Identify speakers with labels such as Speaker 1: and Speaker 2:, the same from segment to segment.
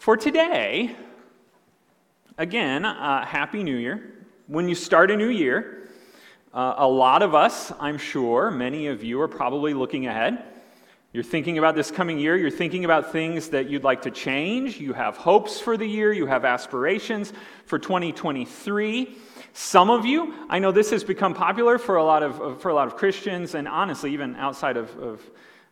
Speaker 1: For today, again, uh, Happy New Year. When you start a new year, uh, a lot of us, I'm sure, many of you are probably looking ahead. You're thinking about this coming year. You're thinking about things that you'd like to change. You have hopes for the year. You have aspirations for 2023. Some of you, I know this has become popular for a lot of, for a lot of Christians, and honestly, even outside of, of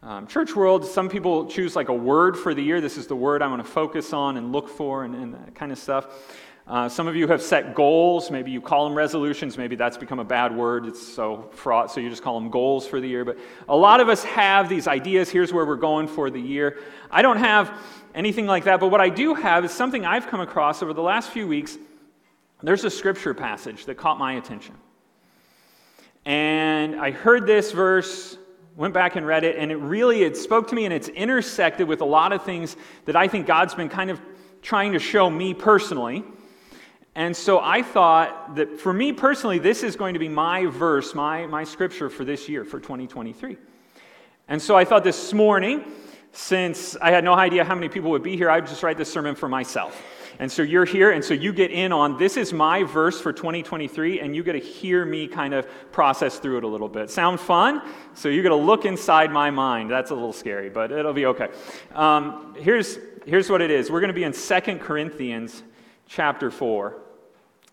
Speaker 1: um, church world, some people choose like a word for the year. This is the word I'm going to focus on and look for and, and that kind of stuff. Uh, some of you have set goals. Maybe you call them resolutions. Maybe that's become a bad word. It's so fraught, so you just call them goals for the year. But a lot of us have these ideas. Here's where we're going for the year. I don't have anything like that, but what I do have is something I've come across over the last few weeks. There's a scripture passage that caught my attention. And I heard this verse, went back and read it, and it really it spoke to me and it's intersected with a lot of things that I think God's been kind of trying to show me personally. And so I thought that for me personally, this is going to be my verse, my, my scripture for this year, for 2023. And so I thought this morning, since I had no idea how many people would be here, I'd just write this sermon for myself. And so you're here, and so you get in on this is my verse for 2023, and you get to hear me kind of process through it a little bit. Sound fun? So you get to look inside my mind. That's a little scary, but it'll be okay. Um, here's, here's what it is we're going to be in Second Corinthians chapter 4.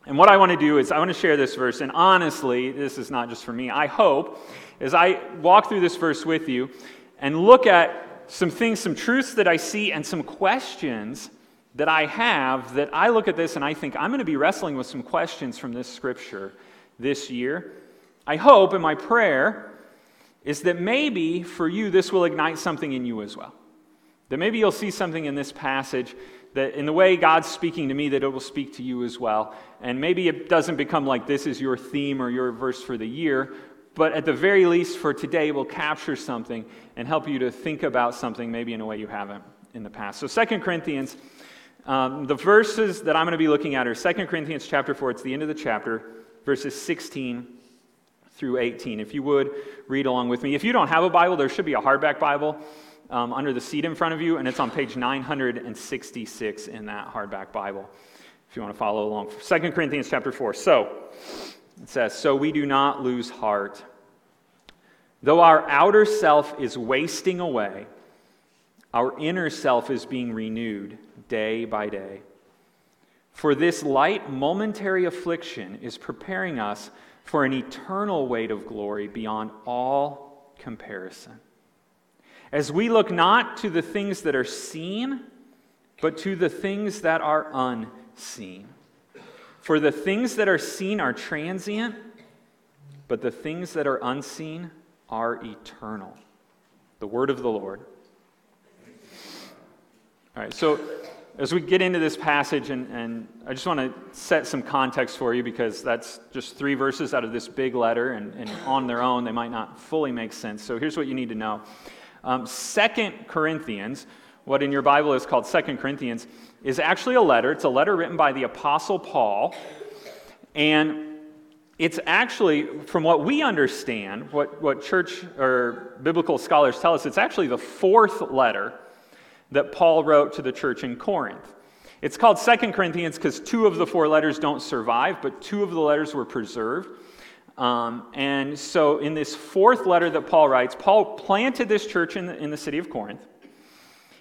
Speaker 1: And what I want to do is I want to share this verse, and honestly, this is not just for me. I hope as I walk through this verse with you and look at some things, some truths that I see, and some questions that I have that I look at this and I think I'm going to be wrestling with some questions from this scripture this year. I hope, and my prayer is that maybe for you this will ignite something in you as well. That maybe you'll see something in this passage that in the way God's speaking to me, that it will speak to you as well. And maybe it doesn't become like this is your theme or your verse for the year, but at the very least for today, will capture something and help you to think about something maybe in a way you haven't in the past. So, Second Corinthians, um, the verses that I'm going to be looking at are Second Corinthians chapter 4, it's the end of the chapter, verses 16 through 18. If you would read along with me. If you don't have a Bible, there should be a hardback Bible um, under the seat in front of you, and it's on page 966 in that hardback Bible, if you want to follow along. 2 Corinthians chapter 4. So, it says, So we do not lose heart. Though our outer self is wasting away, our inner self is being renewed day by day. For this light momentary affliction is preparing us for an eternal weight of glory beyond all comparison as we look not to the things that are seen, but to the things that are unseen. For the things that are seen are transient, but the things that are unseen are eternal. The word of the Lord. All right, so as we get into this passage, and, and I just want to set some context for you because that's just three verses out of this big letter, and, and on their own, they might not fully make sense. So here's what you need to know um, Second Corinthians, what in your Bible is called Second Corinthians, is actually a letter. It's a letter written by the Apostle Paul. And it's actually, from what we understand, what, what church or biblical scholars tell us, it's actually the fourth letter that Paul wrote to the church in Corinth. It's called Second Corinthians because two of the four letters don't survive, but two of the letters were preserved. Um, and so, in this fourth letter that Paul writes, Paul planted this church in the, in the city of Corinth.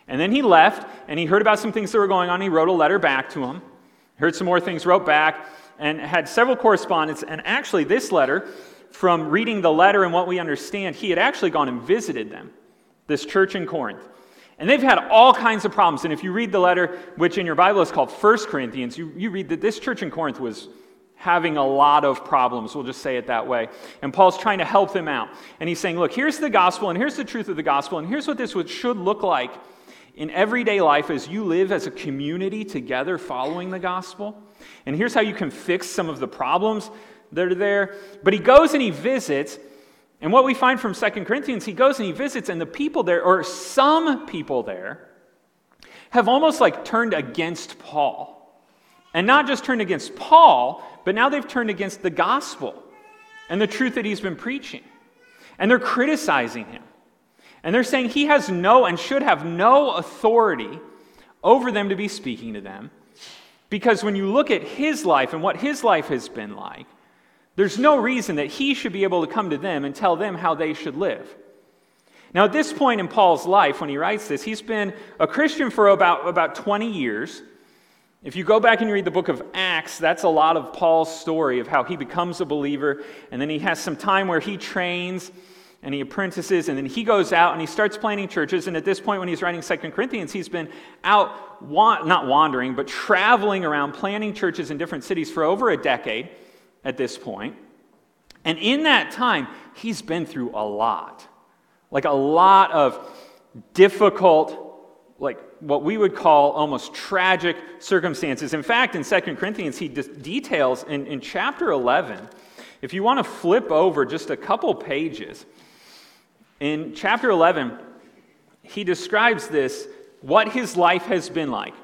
Speaker 1: And then he left and he heard about some things that were going on. He wrote a letter back to him, heard some more things, wrote back, and had several correspondence. And actually, this letter, from reading the letter and what we understand, he had actually gone and visited them, this church in Corinth. And they've had all kinds of problems. And if you read the letter, which in your Bible is called First Corinthians, you, you read that this church in Corinth was having a lot of problems. We'll just say it that way. And Paul's trying to help them out. And he's saying, look, here's the gospel, and here's the truth of the gospel, and here's what this should look like in everyday life as you live as a community together following the gospel. And here's how you can fix some of the problems that are there. But he goes and he visits. And what we find from Second Corinthians, he goes and he visits, and the people there, or some people there, have almost like turned against Paul. And not just turned against Paul, but now they've turned against the gospel and the truth that he's been preaching. And they're criticizing him. And they're saying he has no and should have no authority over them to be speaking to them. Because when you look at his life and what his life has been like, there's no reason that he should be able to come to them and tell them how they should live. Now, at this point in Paul's life, when he writes this, he's been a Christian for about, about 20 years. If you go back and read the book of Acts, that's a lot of Paul's story of how he becomes a believer, and then he has some time where he trains and he apprentices, and then he goes out and he starts planting churches. And at this point, when he's writing Second Corinthians, he's been out, not wandering, but traveling around planting churches in different cities for over a decade at this point. And in that time, he's been through a lot. Like a lot of difficult, like what we would call almost tragic circumstances. In fact, in Second Corinthians, he details in, in chapter 11, if you want to flip over just a couple pages, in chapter 11, he describes this, what his life has been like.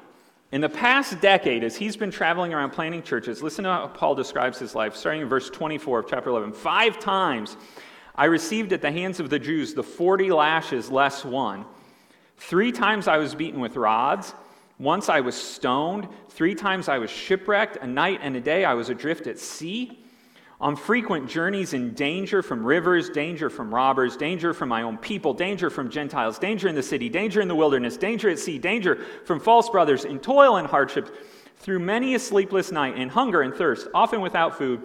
Speaker 1: In the past decade, as he's been traveling around planting churches, listen to how Paul describes his life, starting in verse 24 of chapter 11. Five times I received at the hands of the Jews the 40 lashes less one. Three times I was beaten with rods. Once I was stoned. Three times I was shipwrecked. A night and a day I was adrift at sea on frequent journeys in danger from rivers, danger from robbers, danger from my own people, danger from Gentiles, danger in the city, danger in the wilderness, danger at sea, danger from false brothers, in toil and hardship, through many a sleepless night, in hunger and thirst, often without food,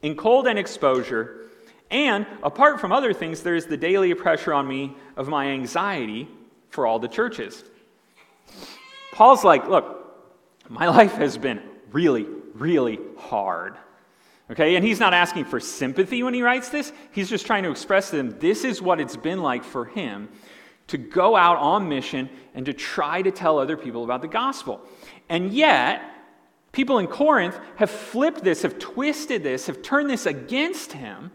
Speaker 1: in cold and exposure. And apart from other things, there is the daily pressure on me of my anxiety for all the churches. Paul's like, look, my life has been really, really hard. Okay, and he's not asking for sympathy when he writes this. He's just trying to express to them this is what it's been like for him to go out on mission and to try to tell other people about the gospel. And yet, people in Corinth have flipped this, have twisted this, have turned this against him,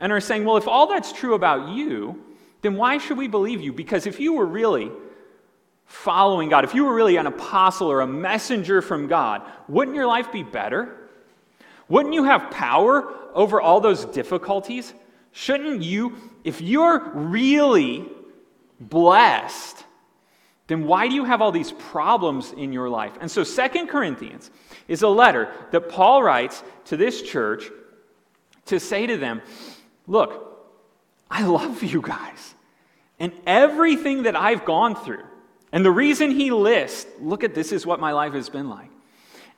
Speaker 1: and are saying, well, if all that's true about you, then why should we believe you? Because if you were really following God, if you were really an apostle or a messenger from God, wouldn't your life be better? Wouldn't you have power over all those difficulties? Shouldn't you, if you're really blessed, then why do you have all these problems in your life? And so Second Corinthians is a letter that Paul writes to this church to say to them, look, I love you guys. And everything that I've gone through, and the reason he lists, look at this is what my life has been like.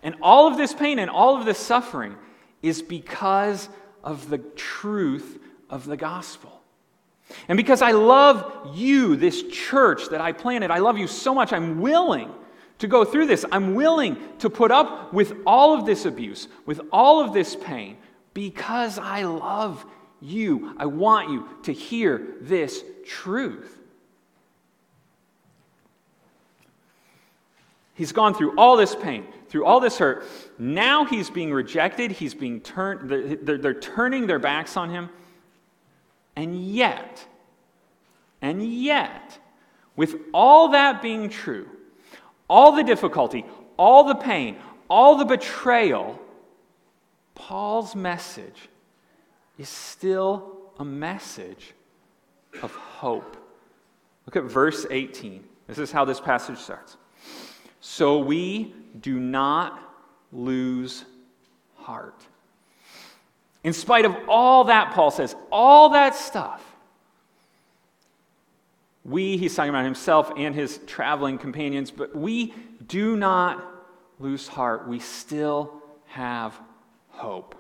Speaker 1: And all of this pain and all of this suffering is because of the truth of the gospel. And because I love you, this church that I planted, I love you so much, I'm willing to go through this. I'm willing to put up with all of this abuse, with all of this pain, because I love you. I want you to hear this truth. He's gone through all this pain, through all this hurt. Now he's being rejected. He's being turned, they're, they're turning their backs on him. And yet, and yet, with all that being true, all the difficulty, all the pain, all the betrayal, Paul's message is still a message of hope. Look at verse 18. This is how this passage starts. So we do not lose heart. In spite of all that, Paul says, all that stuff, we, he's talking about himself and his traveling companions, but we do not lose heart. We still have hope.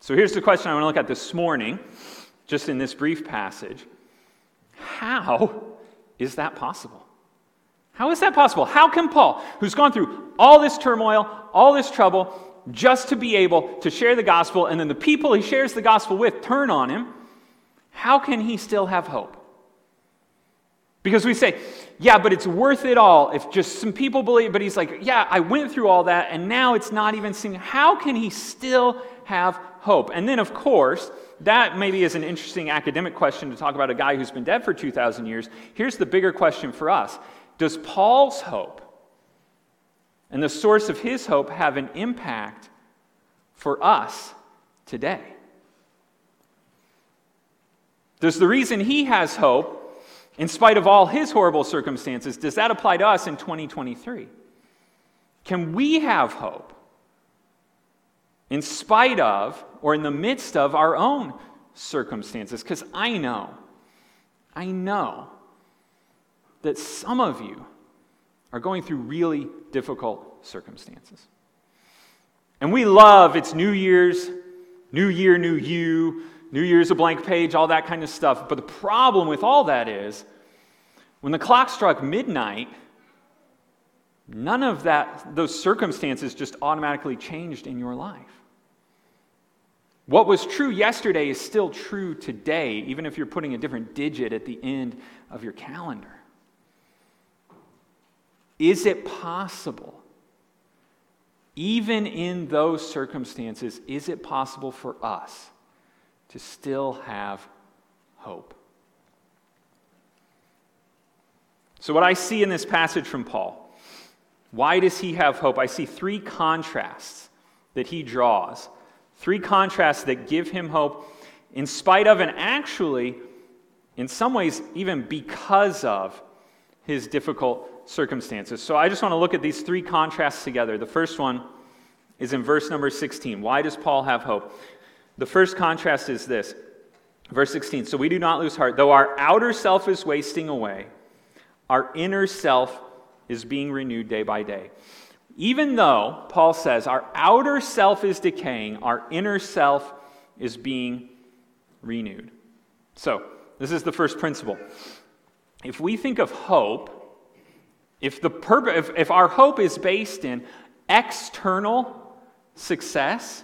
Speaker 1: So here's the question I want to look at this morning, just in this brief passage. How is that possible? How is that possible? How can Paul, who's gone through all this turmoil, all this trouble, just to be able to share the gospel, and then the people he shares the gospel with turn on him, how can he still have hope? Because we say, yeah, but it's worth it all if just some people believe, but he's like, yeah, I went through all that, and now it's not even seeming. How can he still have hope? And then, of course, that maybe is an interesting academic question to talk about a guy who's been dead for 2,000 years. Here's the bigger question for us does Paul's hope and the source of his hope have an impact for us today? Does the reason he has hope in spite of all his horrible circumstances, does that apply to us in 2023? Can we have hope in spite of or in the midst of our own circumstances? Because I know, I know that some of you are going through really difficult circumstances. And we love it's New Year's, New Year, New You, New Year's a blank page, all that kind of stuff. But the problem with all that is when the clock struck midnight, none of that, those circumstances just automatically changed in your life. What was true yesterday is still true today, even if you're putting a different digit at the end of your calendar. Is it possible, even in those circumstances, is it possible for us to still have hope? So, what I see in this passage from Paul, why does he have hope? I see three contrasts that he draws, three contrasts that give him hope in spite of and actually, in some ways, even because of his difficult circumstances. So I just want to look at these three contrasts together. The first one is in verse number 16. Why does Paul have hope? The first contrast is this verse 16. So we do not lose heart. Though our outer self is wasting away, our inner self is being renewed day by day. Even though, Paul says, our outer self is decaying, our inner self is being renewed. So, this is the first principle. If we think of hope if, the if, if our hope is based in external success,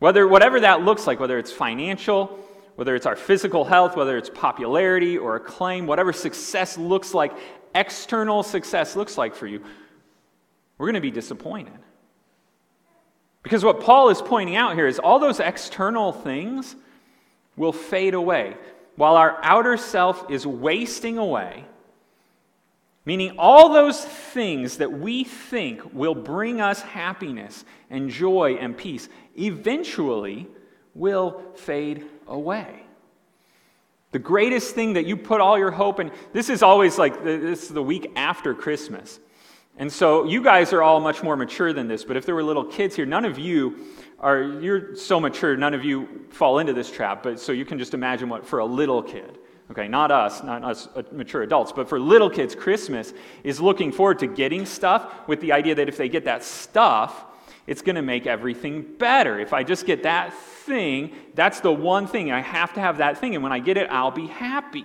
Speaker 1: whether, whatever that looks like, whether it's financial, whether it's our physical health, whether it's popularity or acclaim, whatever success looks like, external success looks like for you, we're going to be disappointed. Because what Paul is pointing out here is all those external things will fade away. While our outer self is wasting away, Meaning, all those things that we think will bring us happiness and joy and peace eventually will fade away. The greatest thing that you put all your hope in, this is always like this is the week after Christmas. And so you guys are all much more mature than this, but if there were little kids here, none of you are, you're so mature, none of you fall into this trap, but so you can just imagine what for a little kid. Okay, not us, not us uh, mature adults, but for little kids, Christmas is looking forward to getting stuff with the idea that if they get that stuff, it's going to make everything better. If I just get that thing, that's the one thing. I have to have that thing. And when I get it, I'll be happy.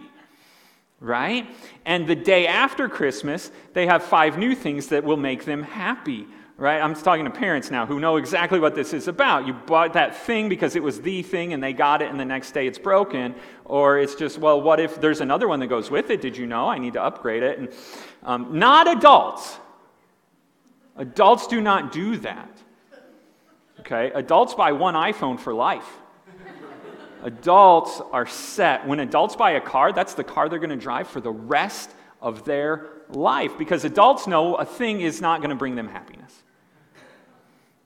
Speaker 1: Right? And the day after Christmas, they have five new things that will make them happy right? I'm talking to parents now who know exactly what this is about. You bought that thing because it was the thing and they got it and the next day it's broken. Or it's just, well, what if there's another one that goes with it? Did you know? I need to upgrade it. And, um, not adults. Adults do not do that. Okay? Adults buy one iPhone for life. adults are set. When adults buy a car, that's the car they're going to drive for the rest of their life because adults know a thing is not going to bring them happiness.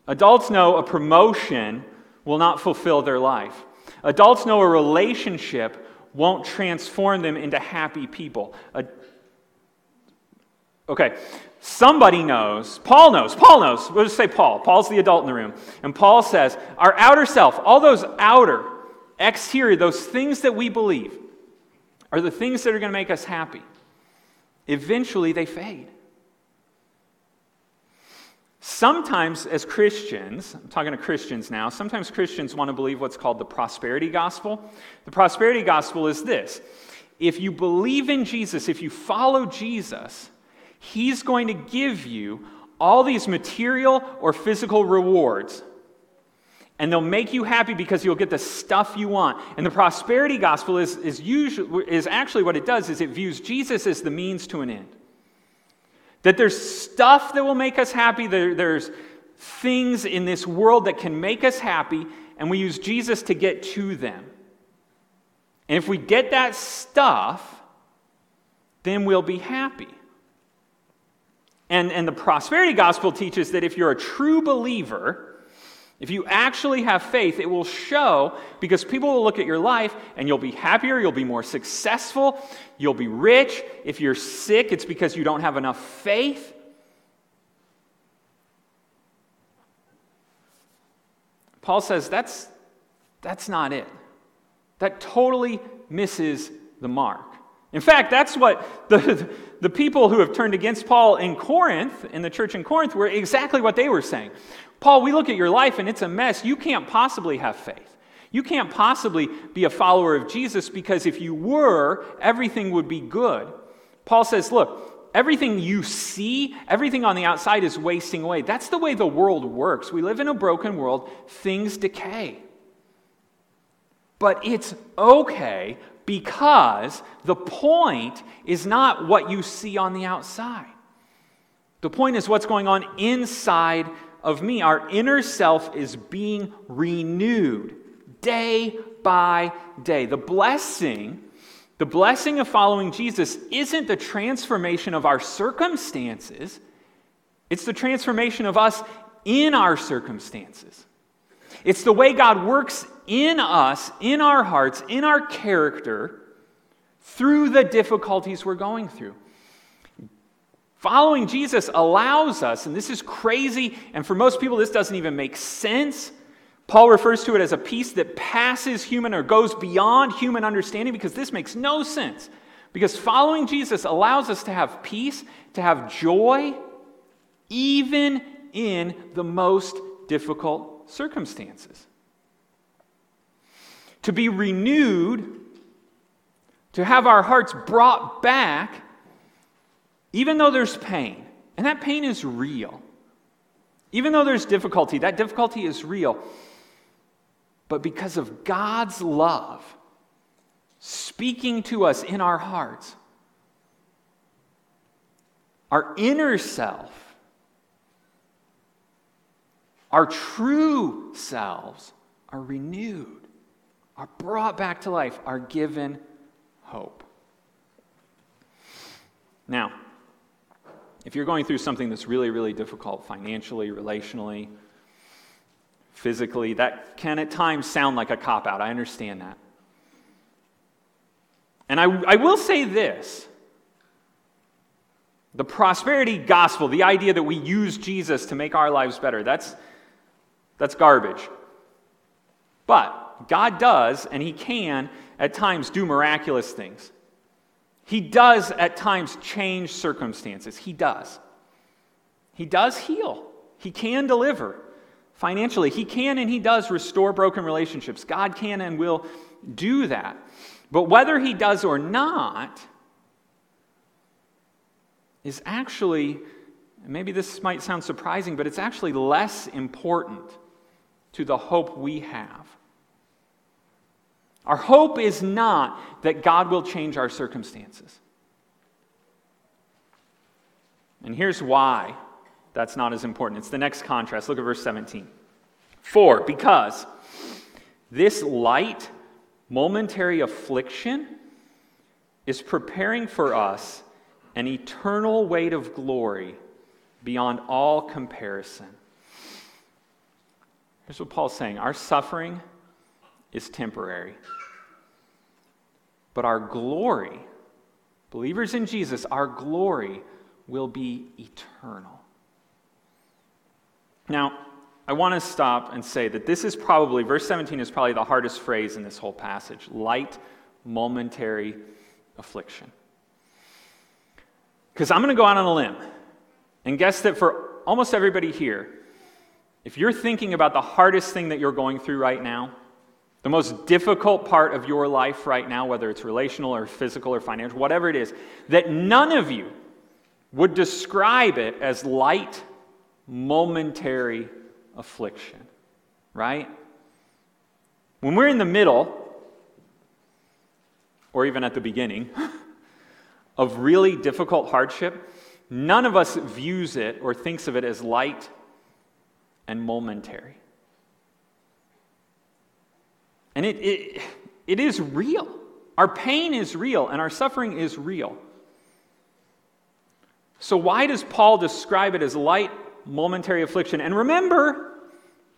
Speaker 1: Adults know a promotion will not fulfill their life. Adults know a relationship won't transform them into happy people. A, okay, somebody knows, Paul knows, Paul knows, we'll just say Paul. Paul's the adult in the room. And Paul says, our outer self, all those outer, exterior, those things that we believe, are the things that are going to make us happy. Eventually, they fade. Sometimes, as Christians, I'm talking to Christians now, sometimes Christians want to believe what's called the prosperity gospel. The prosperity gospel is this if you believe in Jesus, if you follow Jesus, He's going to give you all these material or physical rewards. And they'll make you happy because you'll get the stuff you want. And the prosperity gospel is, is, usually, is actually what it does is it views Jesus as the means to an end. That there's stuff that will make us happy, there, there's things in this world that can make us happy, and we use Jesus to get to them. And if we get that stuff, then we'll be happy. And, and the prosperity gospel teaches that if you're a true believer, If you actually have faith, it will show because people will look at your life and you'll be happier, you'll be more successful, you'll be rich. If you're sick, it's because you don't have enough faith. Paul says that's, that's not it. That totally misses the mark. In fact, that's what the, the people who have turned against Paul in Corinth, in the church in Corinth, were exactly what they were saying. Paul, we look at your life and it's a mess. You can't possibly have faith. You can't possibly be a follower of Jesus because if you were, everything would be good. Paul says, look, Everything you see, everything on the outside is wasting away. That's the way the world works. We live in a broken world, things decay. But it's okay because the point is not what you see on the outside. The point is what's going on inside of me. Our inner self is being renewed day by day. The blessing the blessing of following Jesus isn't the transformation of our circumstances, it's the transformation of us in our circumstances. It's the way God works in us, in our hearts, in our character, through the difficulties we're going through. Following Jesus allows us, and this is crazy, and for most people, this doesn't even make sense. Paul refers to it as a peace that passes human or goes beyond human understanding because this makes no sense. Because following Jesus allows us to have peace, to have joy, even in the most difficult circumstances. To be renewed, to have our hearts brought back, even though there's pain. And that pain is real. Even though there's difficulty, that difficulty is real but because of God's love speaking to us in our hearts. Our inner self, our true selves are renewed, are brought back to life, are given hope. Now, if you're going through something that's really, really difficult financially, relationally, physically. That can at times sound like a cop out. I understand that. And I, I will say this the prosperity gospel, the idea that we use Jesus to make our lives better, that's, that's garbage. But God does, and He can, at times do miraculous things. He does, at times, change circumstances. He does. He does heal. He can deliver financially. He can and He does restore broken relationships. God can and will do that. But whether He does or not is actually, maybe this might sound surprising, but it's actually less important to the hope we have. Our hope is not that God will change our circumstances. And here's why that's not as important. It's the next contrast. Look at verse 17. For, because this light, momentary affliction is preparing for us an eternal weight of glory beyond all comparison. Here's what Paul's saying our suffering is temporary, but our glory, believers in Jesus, our glory will be eternal. Now, I want to stop and say that this is probably, verse 17 is probably the hardest phrase in this whole passage light, momentary affliction. Because I'm going to go out on a limb and guess that for almost everybody here, if you're thinking about the hardest thing that you're going through right now, the most difficult part of your life right now, whether it's relational or physical or financial, whatever it is, that none of you would describe it as light momentary affliction, right? When we're in the middle, or even at the beginning, of really difficult hardship, none of us views it or thinks of it as light and momentary. And it, it, it is real. Our pain is real, and our suffering is real. So, why does Paul describe it as light momentary affliction. And remember,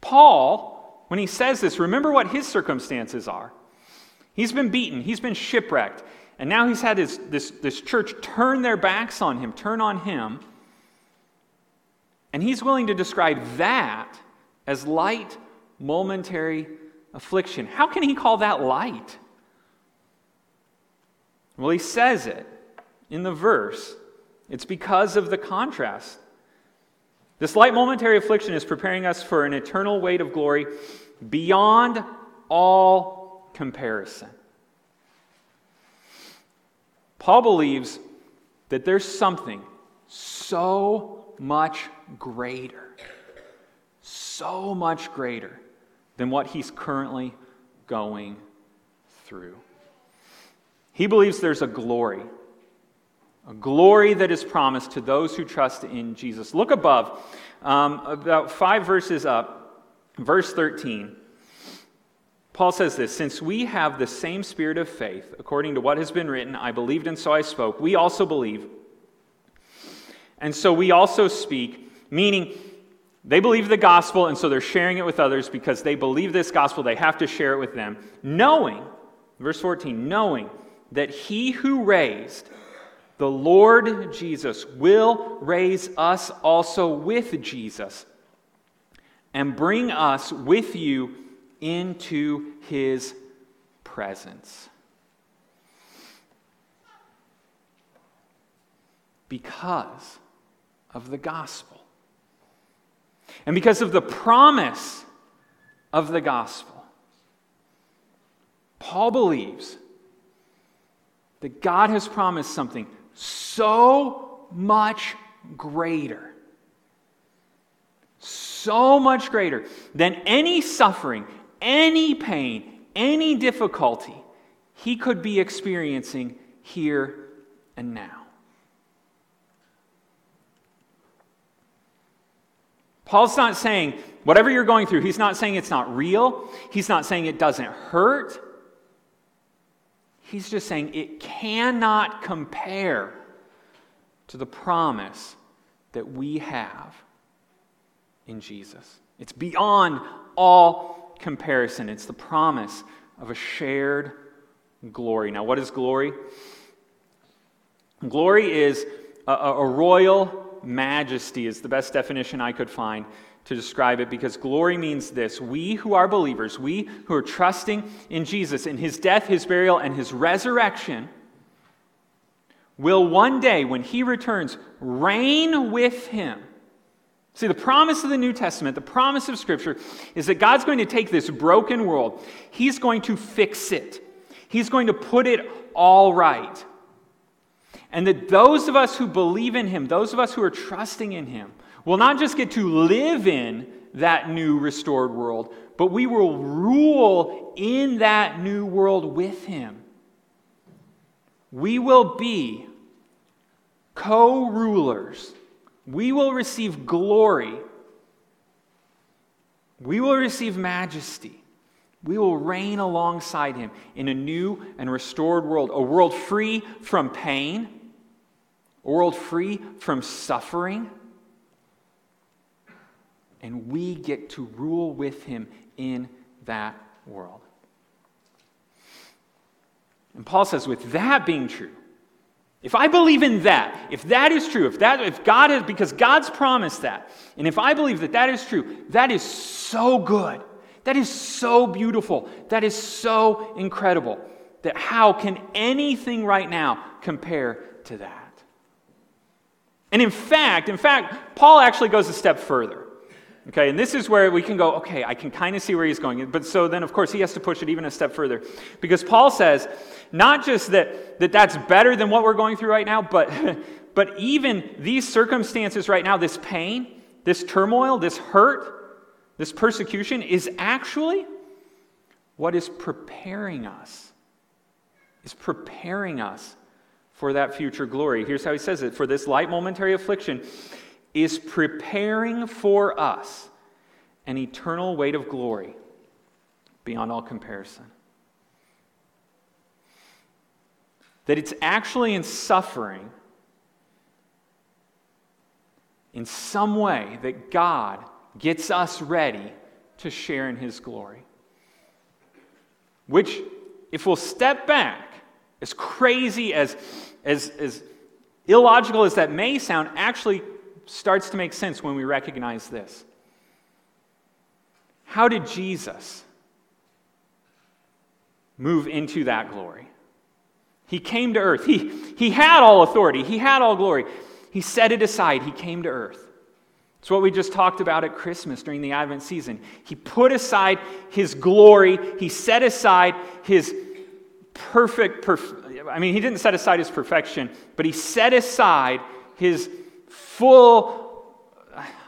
Speaker 1: Paul, when he says this, remember what his circumstances are. He's been beaten, he's been shipwrecked, and now he's had his, this, this church turn their backs on him, turn on him. And he's willing to describe that as light, momentary affliction. How can he call that light? Well, he says it in the verse. It's because of the contrast. This light momentary affliction is preparing us for an eternal weight of glory beyond all comparison. Paul believes that there's something so much greater, so much greater than what he's currently going through. He believes there's a glory, a glory that is promised to those who trust in Jesus. Look above, um, about five verses up, verse 13. Paul says this Since we have the same spirit of faith, according to what has been written, I believed and so I spoke, we also believe. And so we also speak, meaning they believe the gospel, and so they're sharing it with others because they believe this gospel. They have to share it with them, knowing, verse 14, knowing that he who raised the Lord Jesus will raise us also with Jesus and bring us with you into his presence. Because of the gospel. And because of the promise of the gospel. Paul believes that God has promised something so much greater, so much greater than any suffering, any pain, any difficulty he could be experiencing here and now. Paul's not saying, whatever you're going through, he's not saying it's not real. He's not saying it doesn't hurt. He's just saying it cannot compare to the promise that we have in Jesus. It's beyond all comparison. It's the promise of a shared glory. Now, what is glory? Glory is a, a royal majesty, is the best definition I could find to describe it because glory means this. We who are believers, we who are trusting in Jesus, in his death, his burial, and his resurrection, will one day, when he returns, reign with him. See, the promise of the New Testament, the promise of Scripture, is that God's going to take this broken world, he's going to fix it, he's going to put it all right. And that those of us who believe in him, those of us who are trusting in him, will not just get to live in that new restored world, but we will rule in that new world with him. We will be co rulers. We will receive glory. We will receive majesty. We will reign alongside him in a new and restored world, a world free from pain, a world free from suffering and we get to rule with him in that world. And Paul says, with that being true, if I believe in that, if that is true, if that if God is because God's promised that, and if I believe that that is true, that is so good. That is so beautiful. That is so incredible. That how can anything right now compare to that? And in fact, in fact, Paul actually goes a step further. Okay, and this is where we can go, okay, I can kind of see where he's going. But so then, of course, he has to push it even a step further. Because Paul says, not just that, that that's better than what we're going through right now, but, but even these circumstances right now, this pain, this turmoil, this hurt, this persecution is actually what is preparing us, is preparing us for that future glory. Here's how he says it For this light momentary affliction, is preparing for us an eternal weight of glory beyond all comparison. That it's actually in suffering, in some way, that God gets us ready to share in his glory. Which, if we'll step back, as crazy as, as, as illogical as that may sound, actually starts to make sense when we recognize this. How did Jesus move into that glory? He came to earth. He, he had all authority, he had all glory. He set it aside, he came to earth. It's what we just talked about at Christmas during the Advent season. He put aside his glory, he set aside his perfect, perf- I mean, he didn't set aside his perfection, but he set aside his full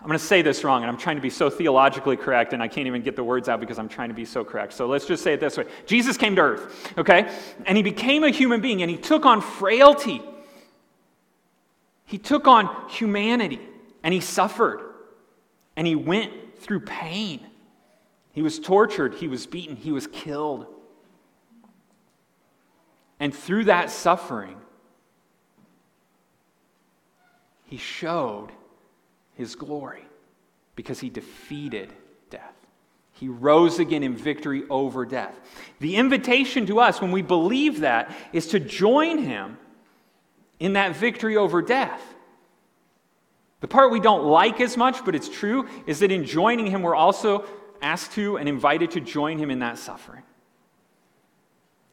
Speaker 1: I'm going to say this wrong, and I'm trying to be so theologically correct, and I can't even get the words out because I'm trying to be so correct. So let's just say it this way Jesus came to earth, okay? And he became a human being, and he took on frailty. He took on humanity, and he suffered, and he went through pain. He was tortured, he was beaten, he was killed. And through that suffering, he showed his glory because he defeated death. He rose again in victory over death. The invitation to us, when we believe that, is to join him in that victory over death. The part we don't like as much, but it's true, is that in joining him, we're also asked to and invited to join him in that suffering.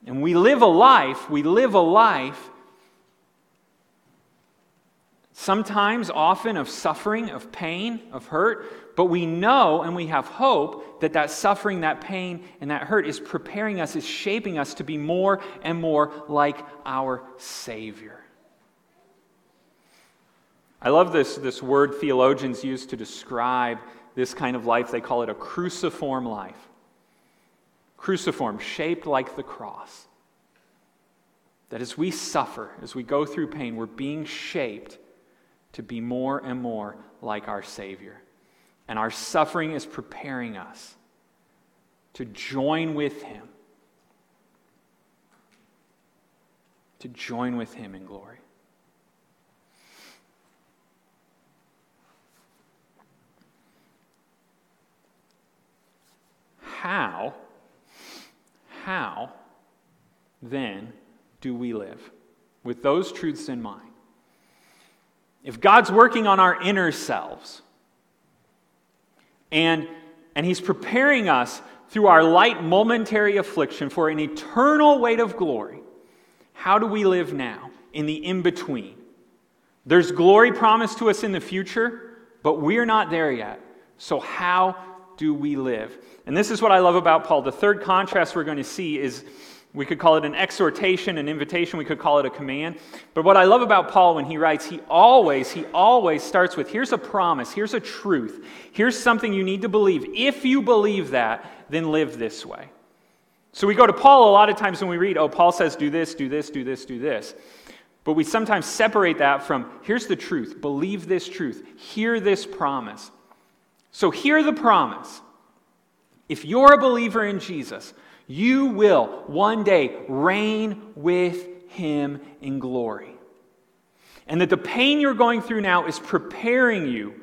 Speaker 1: And we live a life, we live a life sometimes, often, of suffering, of pain, of hurt, but we know and we have hope that that suffering, that pain, and that hurt is preparing us, is shaping us to be more and more like our Savior. I love this, this word theologians use to describe this kind of life. They call it a cruciform life. Cruciform, shaped like the cross. That as we suffer, as we go through pain, we're being shaped to be more and more like our Savior. And our suffering is preparing us to join with Him, to join with Him in glory. How, how then do we live with those truths in mind? if God's working on our inner selves and, and He's preparing us through our light momentary affliction for an eternal weight of glory, how do we live now in the in between? There's glory promised to us in the future, but we're not there yet. So, how do we live? And this is what I love about Paul. The third contrast we're going to see is we could call it an exhortation, an invitation, we could call it a command. But what I love about Paul when he writes, he always, he always starts with here's a promise, here's a truth, here's something you need to believe. If you believe that, then live this way. So we go to Paul a lot of times when we read, oh, Paul says, do this, do this, do this, do this. But we sometimes separate that from here's the truth, believe this truth, hear this promise. So hear the promise. If you're a believer in Jesus, you will one day reign with him in glory. And that the pain you're going through now is preparing you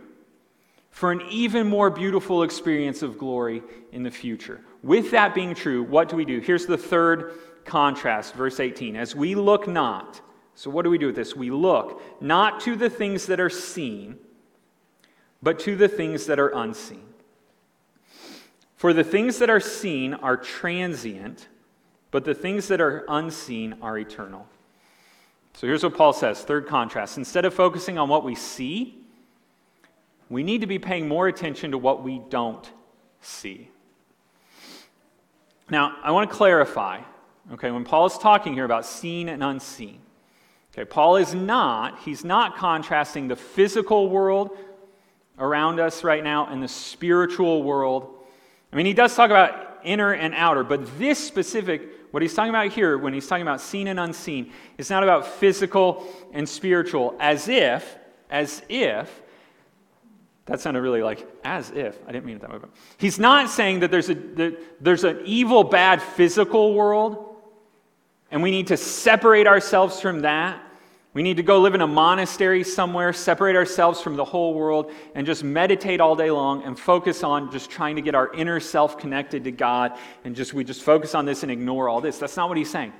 Speaker 1: for an even more beautiful experience of glory in the future. With that being true, what do we do? Here's the third contrast, verse 18. As we look not, so what do we do with this? We look not to the things that are seen, but to the things that are unseen. For the things that are seen are transient, but the things that are unseen are eternal. So here's what Paul says third contrast. Instead of focusing on what we see, we need to be paying more attention to what we don't see. Now, I want to clarify, okay, when Paul is talking here about seen and unseen, okay, Paul is not, he's not contrasting the physical world around us right now in the spiritual world I mean, he does talk about inner and outer, but this specific, what he's talking about here, when he's talking about seen and unseen, is not about physical and spiritual, as if, as if, that sounded really like as if. I didn't mean it that way. But he's not saying that there's, a, that there's an evil, bad physical world, and we need to separate ourselves from that We need to go live in a monastery somewhere, separate ourselves from the whole world, and just meditate all day long and focus on just trying to get our inner self connected to God. And just we just focus on this and ignore all this. That's not what he's saying.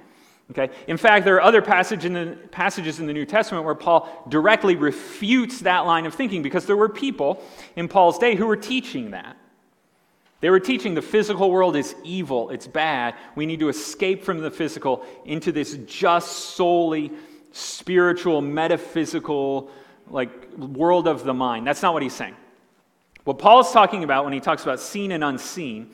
Speaker 1: Okay? In fact, there are other passage in the, passages in the New Testament where Paul directly refutes that line of thinking because there were people in Paul's day who were teaching that. They were teaching the physical world is evil, it's bad. We need to escape from the physical into this just solely spiritual, metaphysical, like world of the mind. That's not what he's saying. What Paul's talking about when he talks about seen and unseen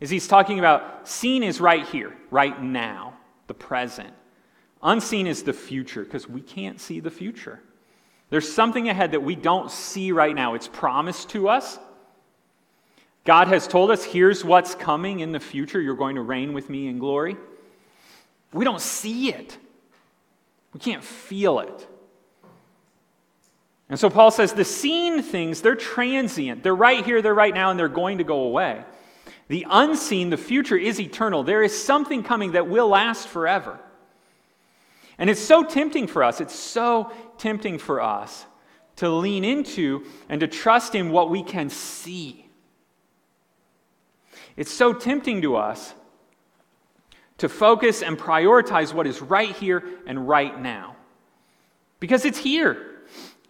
Speaker 1: is he's talking about seen is right here, right now, the present. Unseen is the future because we can't see the future. There's something ahead that we don't see right now. It's promised to us. God has told us, here's what's coming in the future. You're going to reign with me in glory. We don't see it. We can't feel it. And so Paul says the seen things, they're transient. They're right here, they're right now, and they're going to go away. The unseen, the future is eternal. There is something coming that will last forever. And it's so tempting for us, it's so tempting for us to lean into and to trust in what we can see. It's so tempting to us to focus and prioritize what is right here and right now. Because it's here.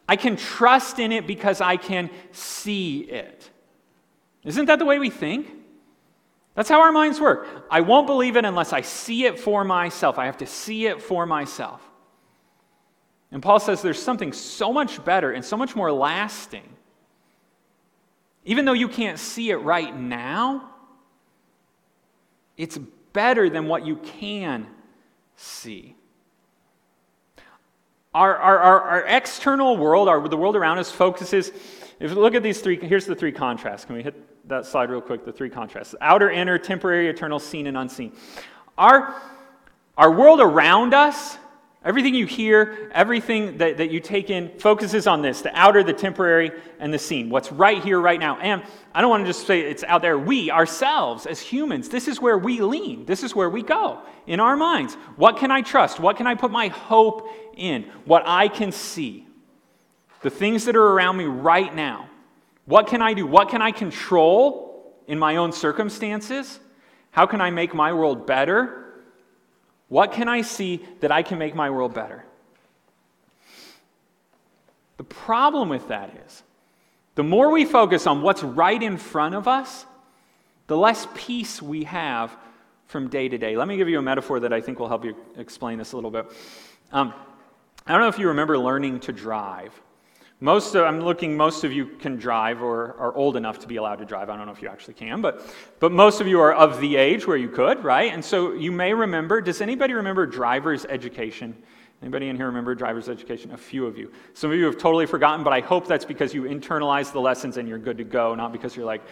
Speaker 1: I can trust in it because I can see it. Isn't that the way we think? That's how our minds work. I won't believe it unless I see it for myself. I have to see it for myself. And Paul says there's something so much better and so much more lasting. Even though you can't see it right now, it's better than what you can see. Our, our, our, our external world, our, the world around us, focuses. If you look at these three, here's the three contrasts. Can we hit that slide real quick? The three contrasts outer, inner, temporary, eternal, seen, and unseen. Our, our world around us Everything you hear, everything that, that you take in focuses on this the outer, the temporary, and the seen. What's right here, right now. And I don't want to just say it's out there. We, ourselves, as humans, this is where we lean. This is where we go in our minds. What can I trust? What can I put my hope in? What I can see. The things that are around me right now. What can I do? What can I control in my own circumstances? How can I make my world better? What can I see that I can make my world better? The problem with that is the more we focus on what's right in front of us, the less peace we have from day to day. Let me give you a metaphor that I think will help you explain this a little bit. Um, I don't know if you remember learning to drive. Most of, I'm looking, most of you can drive or are old enough to be allowed to drive. I don't know if you actually can, but, but most of you are of the age where you could, right? And so you may remember, does anybody remember driver's education? Anybody in here remember driver's education? A few of you. Some of you have totally forgotten, but I hope that's because you internalized the lessons and you're good to go, not because you're like,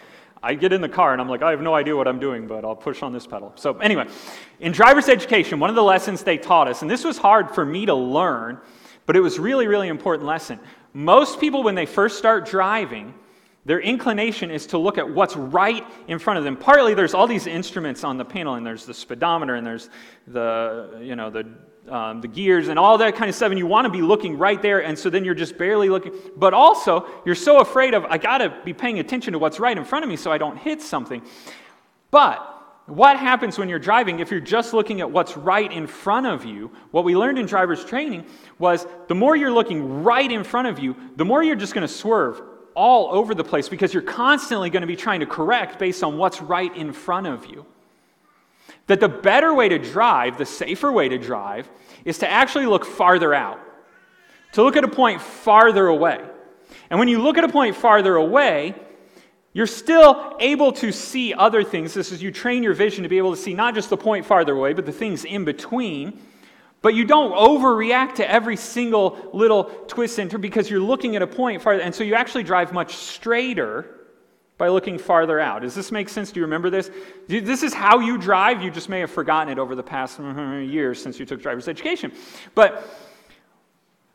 Speaker 1: I get in the car and I'm like, I have no idea what I'm doing, but I'll push on this pedal. So, anyway, in driver's education, one of the lessons they taught us, and this was hard for me to learn, but it was really, really important lesson. Most people, when they first start driving, their inclination is to look at what's right in front of them. Partly, there's all these instruments on the panel, and there's the speedometer, and there's the, you know, the, um, the gears, and all that kind of stuff, and you want to be looking right there, and so then you're just barely looking. But also, you're so afraid of, I got to be paying attention to what's right in front of me so I don't hit something. But what happens when you're driving if you're just looking at what's right in front of you? What we learned in driver's training was the more you're looking right in front of you, the more you're just going to swerve all over the place because you're constantly going to be trying to correct based on what's right in front of you. That the better way to drive, the safer way to drive, is to actually look farther out, to look at a point farther away. And when you look at a point farther away, you're still able to see other things. This is you train your vision to be able to see not just the point farther away, but the things in between. But you don't overreact to every single little twist and turn because you're looking at a point farther. And so you actually drive much straighter by looking farther out. Does this make sense? Do you remember this? This is how you drive. You just may have forgotten it over the past mm-hmm, years since you took driver's education. But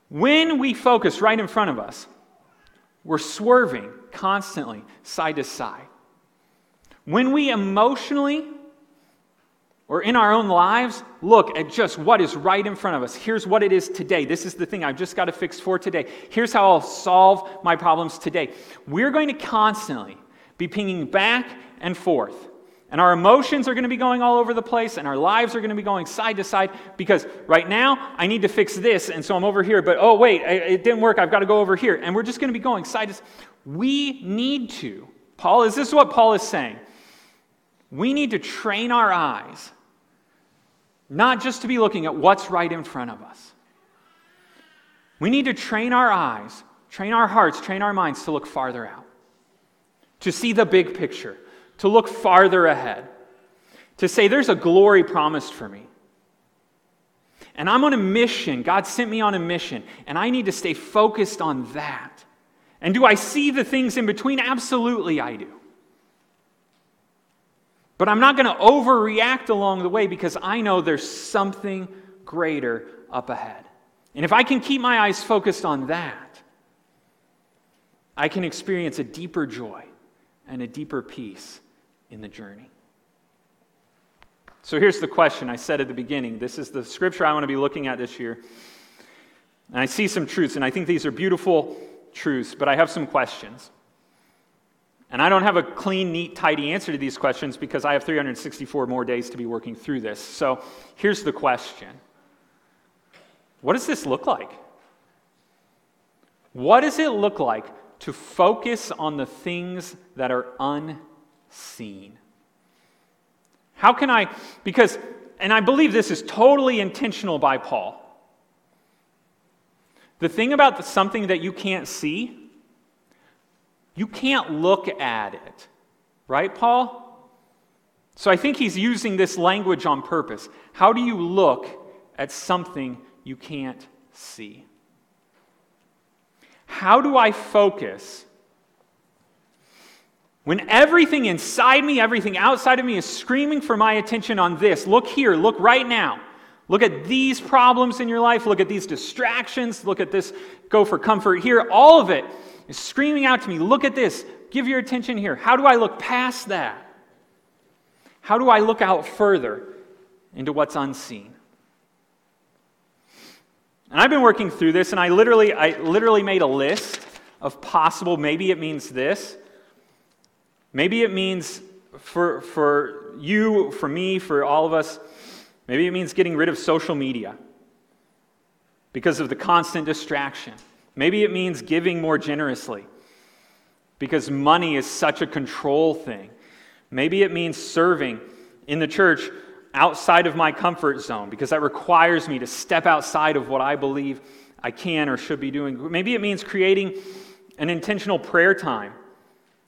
Speaker 1: when we focus right in front of us, we're swerving constantly, side to side. When we emotionally or in our own lives, look at just what is right in front of us. Here's what it is today. This is the thing I've just got to fix for today. Here's how I'll solve my problems today. We're going to constantly be pinging back and forth. And our emotions are going to be going all over the place, and our lives are going to be going side to side because right now I need to fix this, and so I'm over here, but oh, wait, it didn't work. I've got to go over here. And we're just going to be going side to side. We need to. Paul, is this what Paul is saying? We need to train our eyes not just to be looking at what's right in front of us. We need to train our eyes, train our hearts, train our minds to look farther out, to see the big picture, to look farther ahead, to say, there's a glory promised for me. And I'm on a mission. God sent me on a mission, and I need to stay focused on that. And do I see the things in between? Absolutely, I do. But I'm not going to overreact along the way because I know there's something greater up ahead. And if I can keep my eyes focused on that, I can experience a deeper joy and a deeper peace in the journey. So here's the question I said at the beginning. This is the scripture I want to be looking at this year. And I see some truths, and I think these are beautiful truths, but I have some questions. And I don't have a clean, neat, tidy answer to these questions because I have 364 more days to be working through this. So here's the question What does this look like? What does it look like to focus on the things that are unseen? How can I, because, and I believe this is totally intentional by Paul. The thing about the, something that you can't see you can't look at it. Right, Paul? So I think he's using this language on purpose. How do you look at something you can't see? How do I focus when everything inside me, everything outside of me is screaming for my attention on this? Look here, look right now. Look at these problems in your life, look at these distractions, look at this go for comfort here, all of it is screaming out to me, Look at this. Give your attention here. How do I look past that? How do I look out further into what's unseen? And I've been working through this, and I literally, I literally made a list of possible, maybe it means this. Maybe it means for, for you, for me, for all of us, maybe it means getting rid of social media because of the constant distraction. Maybe it means giving more generously because money is such a control thing. Maybe it means serving in the church outside of my comfort zone because that requires me to step outside of what I believe I can or should be doing. Maybe it means creating an intentional prayer time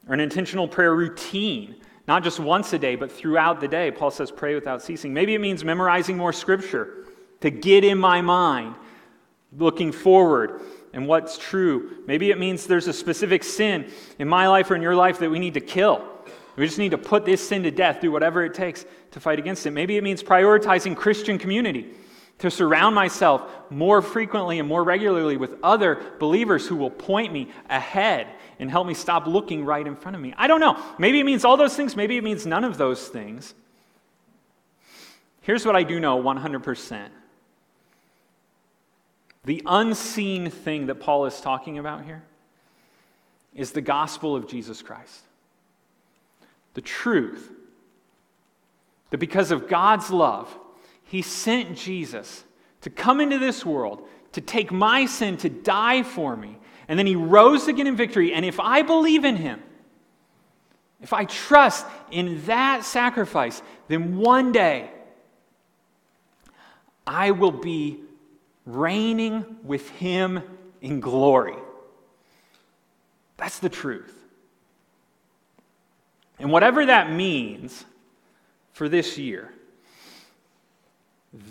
Speaker 1: or an intentional prayer routine, not just once a day, but throughout the day. Paul says, pray without ceasing. Maybe it means memorizing more scripture to get in my mind, looking forward and what's true. Maybe it means there's a specific sin in my life or in your life that we need to kill. We just need to put this sin to death, do whatever it takes to fight against it. Maybe it means prioritizing Christian community, to surround myself more frequently and more regularly with other believers who will point me ahead and help me stop looking right in front of me. I don't know. Maybe it means all those things, maybe it means none of those things. Here's what I do know 100% the unseen thing that Paul is talking about here is the gospel of Jesus Christ. The truth that because of God's love, He sent Jesus to come into this world, to take my sin, to die for me, and then He rose again in victory. And if I believe in Him, if I trust in that sacrifice, then one day I will be reigning with him in glory. That's the truth. And whatever that means for this year,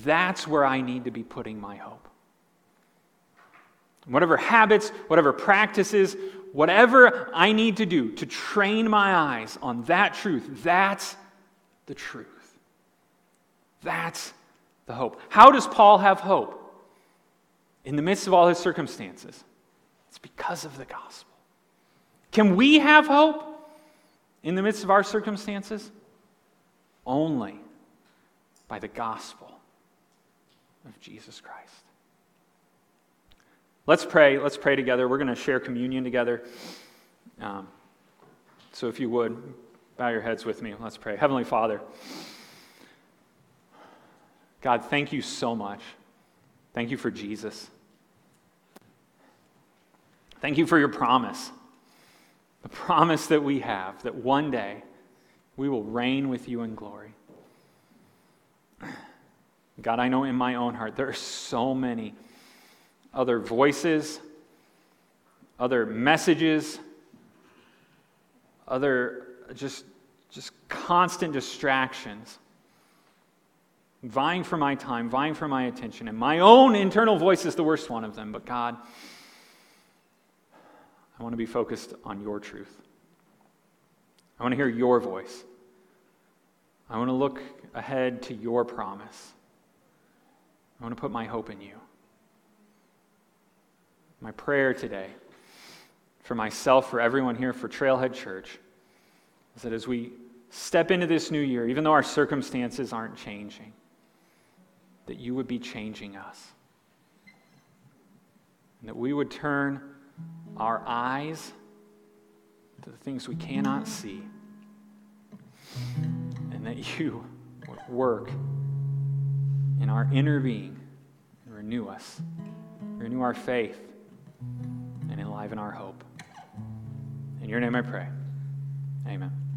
Speaker 1: that's where I need to be putting my hope. Whatever habits, whatever practices, whatever I need to do to train my eyes on that truth, that's the truth. That's the hope. How does Paul have hope? in the midst of all his circumstances? It's because of the gospel. Can we have hope in the midst of our circumstances? Only by the gospel of Jesus Christ. Let's pray. Let's pray together. We're going to share communion together. Um, so if you would, bow your heads with me. Let's pray. Heavenly Father, God, thank you so much. Thank you for Jesus. Thank you for your promise. The promise that we have that one day we will reign with you in glory. God, I know in my own heart there are so many other voices, other messages, other just, just constant distractions, vying for my time, vying for my attention. And my own internal voice is the worst one of them. But God, I want to be focused on your truth. I want to hear your voice. I want to look ahead to your promise. I want to put my hope in you. My prayer today for myself, for everyone here, for Trailhead Church, is that as we step into this new year, even though our circumstances aren't changing, that you would be changing us. And that we would turn our eyes to the things we cannot see. And that you would work in our inner being and renew us, renew our faith, and enliven our hope. In your name I pray. Amen.